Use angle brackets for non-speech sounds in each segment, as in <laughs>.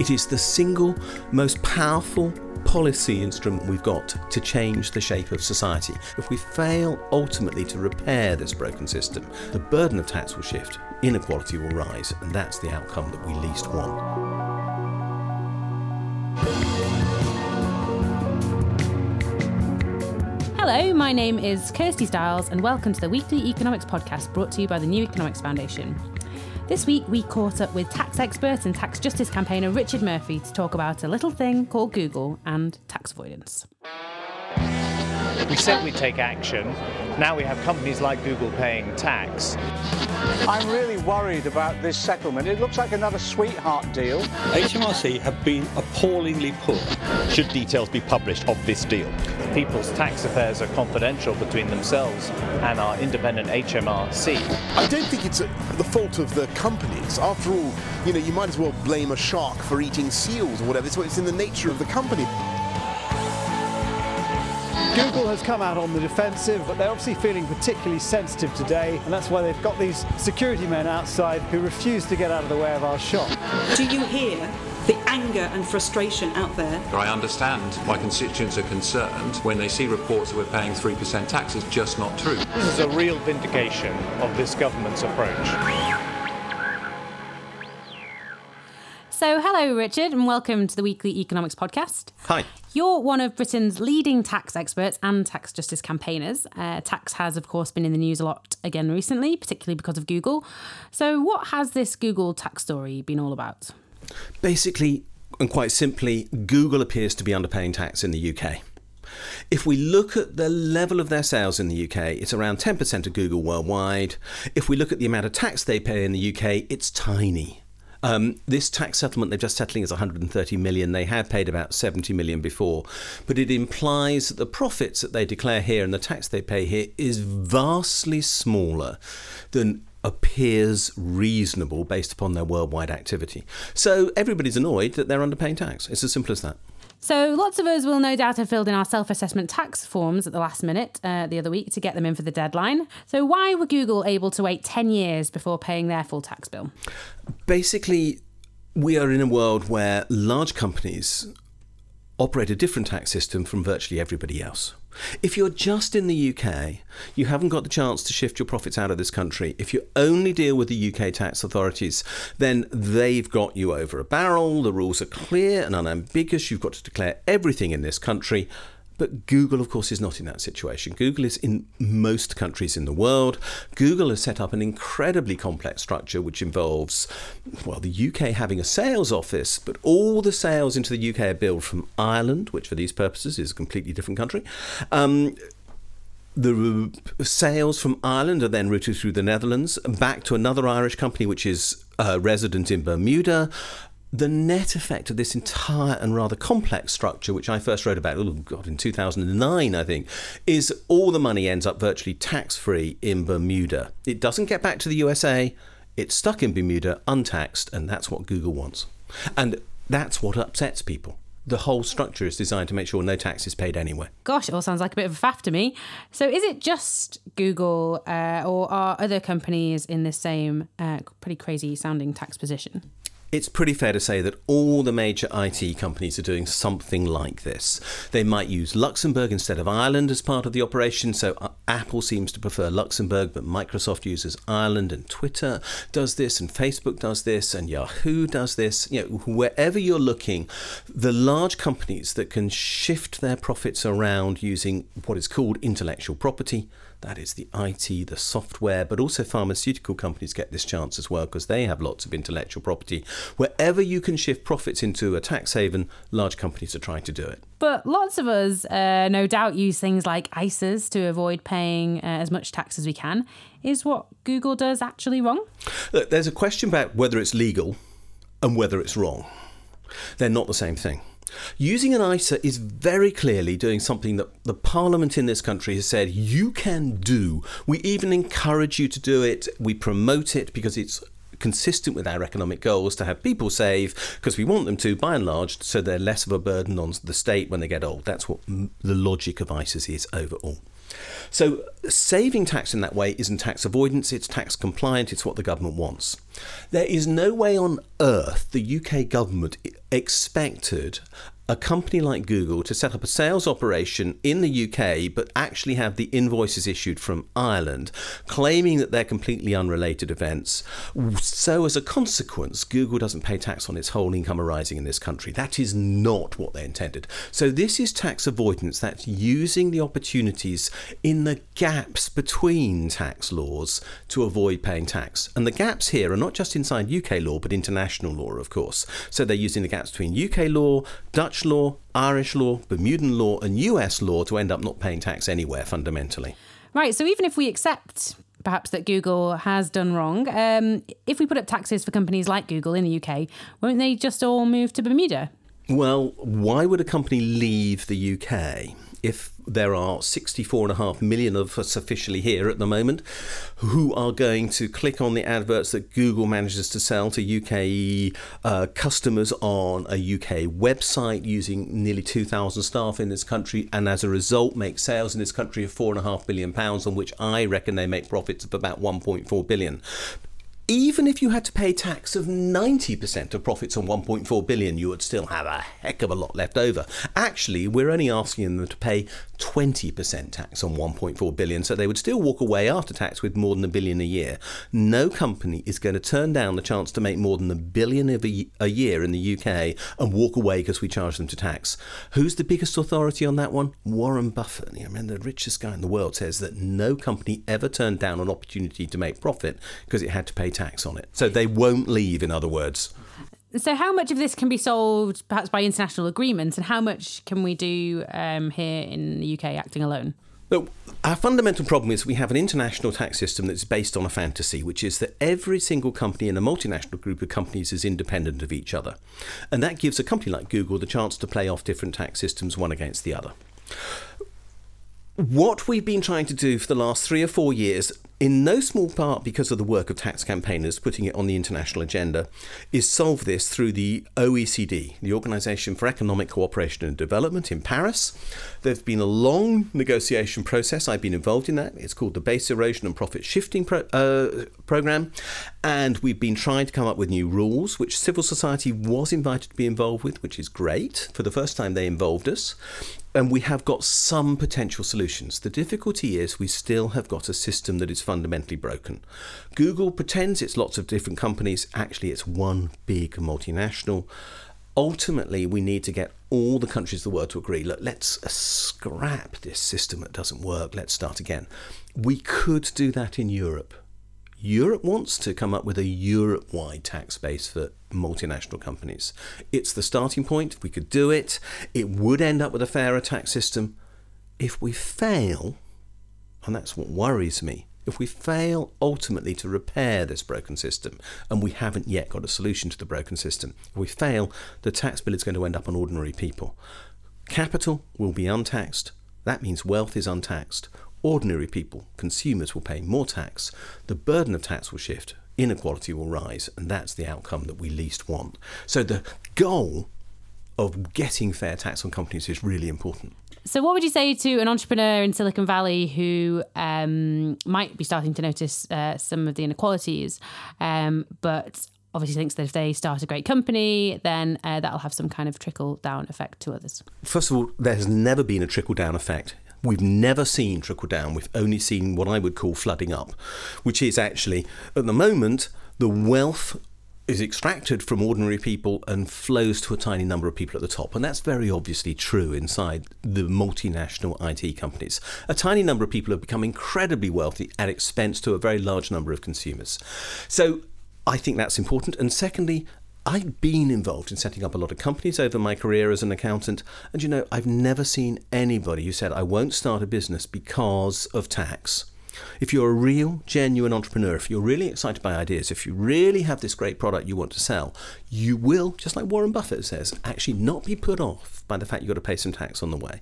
It is the single most powerful policy instrument we've got to change the shape of society. If we fail ultimately to repair this broken system, the burden of tax will shift, inequality will rise, and that's the outcome that we least want. Hello, my name is Kirsty Stiles, and welcome to the weekly economics podcast brought to you by the New Economics Foundation. This week, we caught up with tax expert and tax justice campaigner Richard Murphy to talk about a little thing called Google and tax avoidance. We said we'd take action. Now we have companies like Google paying tax. I'm really worried about this settlement. It looks like another sweetheart deal. HMRC have been appallingly poor. Should details be published of this deal? People's tax affairs are confidential between themselves and our independent HMRC. I don't think it's a, the fault of the companies. After all, you know, you might as well blame a shark for eating seals or whatever. It's, it's in the nature of the company. Google has come out on the defensive, but they're obviously feeling particularly sensitive today, and that's why they've got these security men outside who refuse to get out of the way of our shop. Do you hear the anger and frustration out there? I understand my constituents are concerned when they see reports that we're paying 3% tax. It's just not true. This is a real vindication of this government's approach. So, hello, Richard, and welcome to the weekly economics podcast. Hi. You're one of Britain's leading tax experts and tax justice campaigners. Uh, tax has, of course, been in the news a lot again recently, particularly because of Google. So, what has this Google tax story been all about? Basically, and quite simply, Google appears to be underpaying tax in the UK. If we look at the level of their sales in the UK, it's around 10% of Google worldwide. If we look at the amount of tax they pay in the UK, it's tiny. Um, this tax settlement they're just settling is 130 million. They had paid about 70 million before, but it implies that the profits that they declare here and the tax they pay here is vastly smaller than appears reasonable based upon their worldwide activity. So everybody's annoyed that they're underpaying tax. It's as simple as that. So, lots of us will no doubt have filled in our self assessment tax forms at the last minute uh, the other week to get them in for the deadline. So, why were Google able to wait 10 years before paying their full tax bill? Basically, we are in a world where large companies operate a different tax system from virtually everybody else. If you're just in the UK, you haven't got the chance to shift your profits out of this country. If you only deal with the UK tax authorities, then they've got you over a barrel. The rules are clear and unambiguous. You've got to declare everything in this country. But Google, of course, is not in that situation. Google is in most countries in the world. Google has set up an incredibly complex structure which involves, well, the UK having a sales office, but all the sales into the UK are billed from Ireland, which for these purposes is a completely different country. Um, the sales from Ireland are then routed through the Netherlands back to another Irish company which is uh, resident in Bermuda the net effect of this entire and rather complex structure, which I first wrote about, oh God, in 2009, I think, is all the money ends up virtually tax free in Bermuda. It doesn't get back to the USA, it's stuck in Bermuda untaxed, and that's what Google wants. And that's what upsets people. The whole structure is designed to make sure no tax is paid anywhere. Gosh, it all sounds like a bit of a faff to me. So, is it just Google, uh, or are other companies in the same uh, pretty crazy sounding tax position? It's pretty fair to say that all the major IT companies are doing something like this. They might use Luxembourg instead of Ireland as part of the operation. So uh, Apple seems to prefer Luxembourg, but Microsoft uses Ireland, and Twitter does this, and Facebook does this, and Yahoo does this. You know, wherever you're looking, the large companies that can shift their profits around using what is called intellectual property that is the IT, the software, but also pharmaceutical companies get this chance as well because they have lots of intellectual property. Wherever you can shift profits into a tax haven, large companies are trying to do it. But lots of us, uh, no doubt, use things like ISAs to avoid paying uh, as much tax as we can. Is what Google does actually wrong? Look, there's a question about whether it's legal and whether it's wrong. They're not the same thing. Using an ISA is very clearly doing something that the Parliament in this country has said you can do. We even encourage you to do it. We promote it because it's consistent with our economic goals to have people save because we want them to, by and large, so they're less of a burden on the state when they get old. That's what the logic of ISAs is overall. So, saving tax in that way isn't tax avoidance, it's tax compliant, it's what the government wants. There is no way on earth the UK government expected a company like Google to set up a sales operation in the UK but actually have the invoices issued from Ireland, claiming that they're completely unrelated events. So, as a consequence, Google doesn't pay tax on its whole income arising in this country. That is not what they intended. So, this is tax avoidance. That's using the opportunities in the gaps between tax laws to avoid paying tax. And the gaps here are not just inside UK law but international law, of course. So, they're using the gaps between UK law, Dutch law, Irish law, Bermudan law, and US law to end up not paying tax anywhere fundamentally. Right, so even if we accept perhaps that Google has done wrong, um, if we put up taxes for companies like Google in the UK, won't they just all move to Bermuda? Well, why would a company leave the UK? if there are 64.5 million of us officially here at the moment who are going to click on the adverts that Google manages to sell to UK uh, customers on a UK website using nearly 2,000 staff in this country, and as a result, make sales in this country of 4.5 billion pounds, on which I reckon they make profits of about 1.4 billion even if you had to pay tax of 90% of profits on 1.4 billion, you would still have a heck of a lot left over. Actually, we're only asking them to pay 20% tax on 1.4 billion, so they would still walk away after tax with more than a billion a year. No company is going to turn down the chance to make more than a billion a year in the UK and walk away because we charge them to tax. Who's the biggest authority on that one? Warren Buffett. I mean, the richest guy in the world says that no company ever turned down an opportunity to make profit because it had to pay tax on it. So they won't leave, in other words. So, how much of this can be solved perhaps by international agreements, and how much can we do um, here in the UK acting alone? Look, our fundamental problem is we have an international tax system that's based on a fantasy, which is that every single company in a multinational group of companies is independent of each other. And that gives a company like Google the chance to play off different tax systems one against the other. What we've been trying to do for the last three or four years in no small part because of the work of tax campaigners putting it on the international agenda, is solve this through the OECD, the Organization for Economic Cooperation and Development in Paris. There's been a long negotiation process. I've been involved in that. It's called the Base Erosion and Profit Shifting Pro- uh, Program. And we've been trying to come up with new rules, which civil society was invited to be involved with, which is great. For the first time, they involved us and we have got some potential solutions. The difficulty is we still have got a system that is fundamentally broken. Google pretends it's lots of different companies, actually, it's one big multinational. Ultimately, we need to get all the countries of the world to agree look, let's uh, scrap this system that doesn't work, let's start again. We could do that in Europe. Europe wants to come up with a Europe wide tax base for multinational companies. It's the starting point. We could do it, it would end up with a fairer tax system. If we fail, and that's what worries me, if we fail ultimately to repair this broken system, and we haven't yet got a solution to the broken system, if we fail, the tax bill is going to end up on ordinary people. Capital will be untaxed. That means wealth is untaxed ordinary people, consumers, will pay more tax, the burden of tax will shift, inequality will rise, and that's the outcome that we least want. So the goal of getting fair tax on companies is really important. So, what would you say to an entrepreneur in Silicon Valley who um, might be starting to notice uh, some of the inequalities, um, but obviously thinks that if they start a great company, then uh, that'll have some kind of trickle down effect to others? First of all, there has never been a trickle down effect We've never seen trickle down. We've only seen what I would call flooding up, which is actually, at the moment, the wealth is extracted from ordinary people and flows to a tiny number of people at the top. And that's very obviously true inside the multinational IT companies. A tiny number of people have become incredibly wealthy at expense to a very large number of consumers. So I think that's important. And secondly, I've been involved in setting up a lot of companies over my career as an accountant, and you know, I've never seen anybody who said, I won't start a business because of tax. If you're a real, genuine entrepreneur, if you're really excited by ideas, if you really have this great product you want to sell, you will, just like Warren Buffett says, actually not be put off by the fact you've got to pay some tax on the way.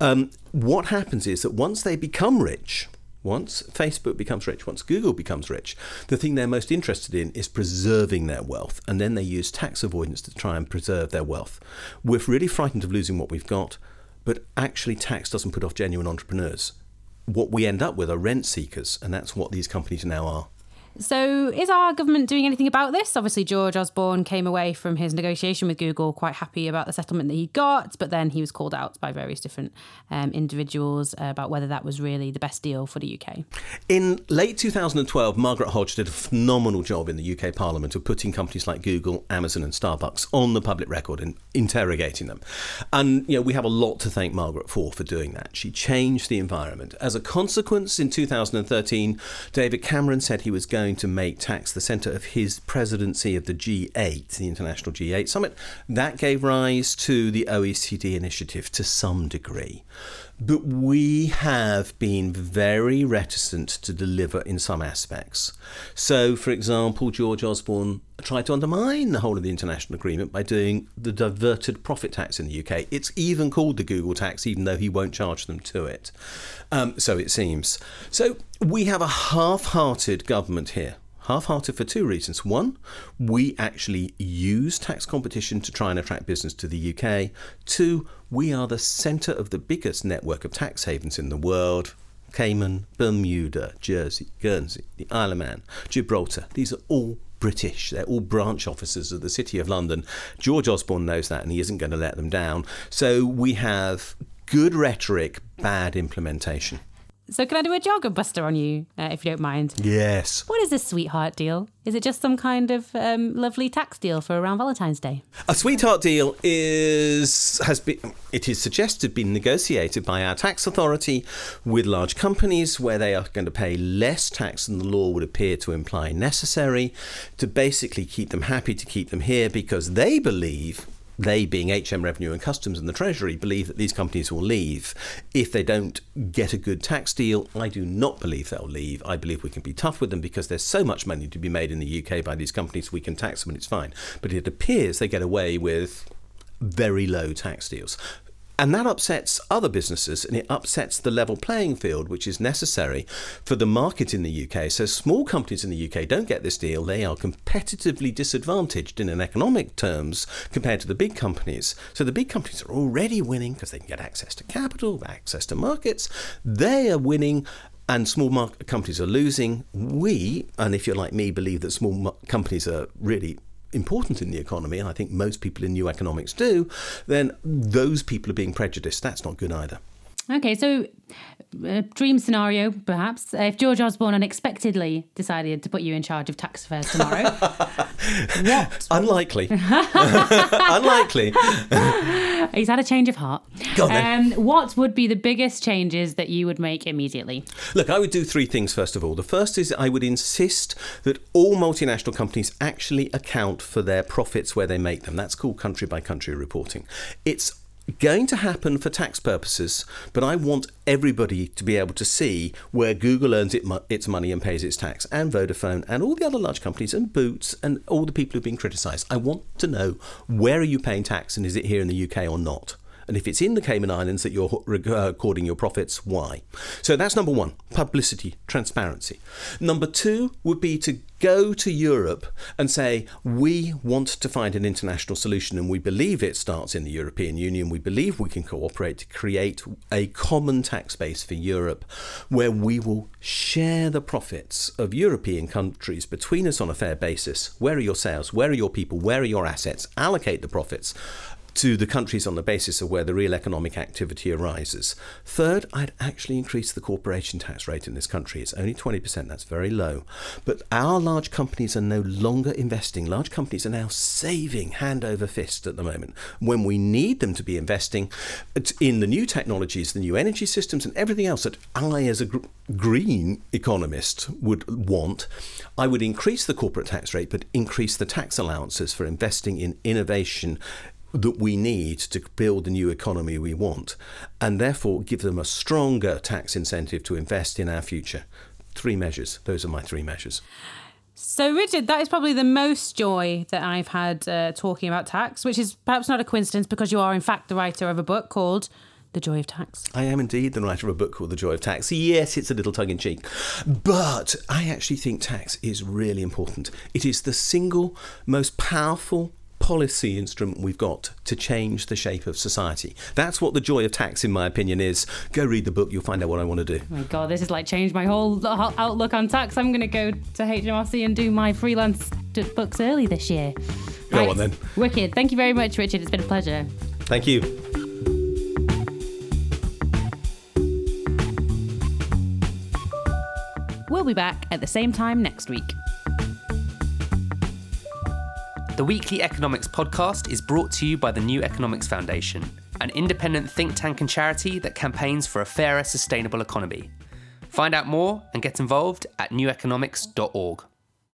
Um, what happens is that once they become rich, once Facebook becomes rich, once Google becomes rich, the thing they're most interested in is preserving their wealth. And then they use tax avoidance to try and preserve their wealth. We're really frightened of losing what we've got, but actually, tax doesn't put off genuine entrepreneurs. what we end up with are rent seekers, and that's what these companies now are. So, is our government doing anything about this? Obviously, George Osborne came away from his negotiation with Google quite happy about the settlement that he got, but then he was called out by various different um, individuals about whether that was really the best deal for the UK. In late 2012, Margaret Hodge did a phenomenal job in the UK Parliament of putting companies like Google, Amazon, and Starbucks on the public record and interrogating them. And you know, we have a lot to thank Margaret for for doing that. She changed the environment. As a consequence, in 2013, David Cameron said he was going going to make tax the centre of his presidency of the G8, the International G8 Summit. That gave rise to the OECD initiative to some degree. But we have been very reticent to deliver in some aspects. So, for example, George Osborne tried to undermine the whole of the international agreement by doing the diverted profit tax in the UK. It's even called the Google tax, even though he won't charge them to it. Um, so it seems. So we have a half hearted government here. Half hearted for two reasons. One, we actually use tax competition to try and attract business to the UK. Two, we are the centre of the biggest network of tax havens in the world. Cayman, Bermuda, Jersey, Guernsey, the Isle of Man, Gibraltar. These are all British. They're all branch officers of the City of London. George Osborne knows that and he isn't going to let them down. So we have good rhetoric, bad implementation. So, can I do a jargon buster on you, uh, if you don't mind? Yes. What is this sweetheart deal? Is it just some kind of um, lovely tax deal for around Valentine's Day? A sweetheart deal is has been it is suggested been negotiated by our tax authority with large companies where they are going to pay less tax than the law would appear to imply necessary to basically keep them happy to keep them here because they believe they, being HM Revenue and Customs and the Treasury, believe that these companies will leave if they don't get a good tax deal. I do not believe they'll leave. I believe we can be tough with them because there's so much money to be made in the UK by these companies. We can tax them and it's fine. But it appears they get away with very low tax deals. And that upsets other businesses and it upsets the level playing field, which is necessary for the market in the UK. So small companies in the UK don't get this deal. They are competitively disadvantaged in an economic terms compared to the big companies. So the big companies are already winning because they can get access to capital, access to markets. They are winning and small market companies are losing. We, and if you're like me, believe that small companies are really important in the economy, and I think most people in new economics do, then those people are being prejudiced. That's not good either. Okay, so a dream scenario, perhaps, if George Osborne unexpectedly decided to put you in charge of tax affairs tomorrow. <laughs> what? Unlikely. <laughs> Unlikely. <laughs> He's had a change of heart. Go on, um, what would be the biggest changes that you would make immediately? Look, I would do three things first of all. The first is I would insist that all multinational companies actually account for their profits where they make them. That's called country by country reporting. It's going to happen for tax purposes, but I want everybody to be able to see where Google earns it its money and pays its tax, and Vodafone, and all the other large companies, and Boots, and all the people who've been criticised. I want to know where are you paying tax, and is it here in the UK or not? And if it's in the Cayman Islands that you're uh, recording your profits, why? So that's number one publicity, transparency. Number two would be to go to Europe and say, we want to find an international solution and we believe it starts in the European Union. We believe we can cooperate to create a common tax base for Europe where we will share the profits of European countries between us on a fair basis. Where are your sales? Where are your people? Where are your assets? Allocate the profits to the countries on the basis of where the real economic activity arises. Third, I'd actually increase the corporation tax rate in this country. It's only 20%, that's very low. But our large companies are no longer investing. Large companies are now saving hand over fist at the moment when we need them to be investing in the new technologies, the new energy systems, and everything else that I, as a gr- green economist, would want. I would increase the corporate tax rate, but increase the tax allowances for investing in innovation that we need to build the new economy we want, and therefore give them a stronger tax incentive to invest in our future. Three measures. Those are my three measures. So, Richard, that is probably the most joy that I've had uh, talking about tax, which is perhaps not a coincidence because you are, in fact, the writer of a book called the Joy of Tax. I am indeed the writer of a book called The Joy of Tax. Yes, it's a little tongue in cheek, but I actually think tax is really important. It is the single most powerful policy instrument we've got to change the shape of society. That's what the joy of tax, in my opinion, is. Go read the book, you'll find out what I want to do. Oh my god, this has like changed my whole outlook on tax. I'm going to go to HMRC and do my freelance books early this year. Go right. on then. Wicked. Thank you very much, Richard. It's been a pleasure. Thank you. We'll be back at the same time next week. The Weekly Economics podcast is brought to you by the New Economics Foundation, an independent think tank and charity that campaigns for a fairer, sustainable economy. Find out more and get involved at neweconomics.org.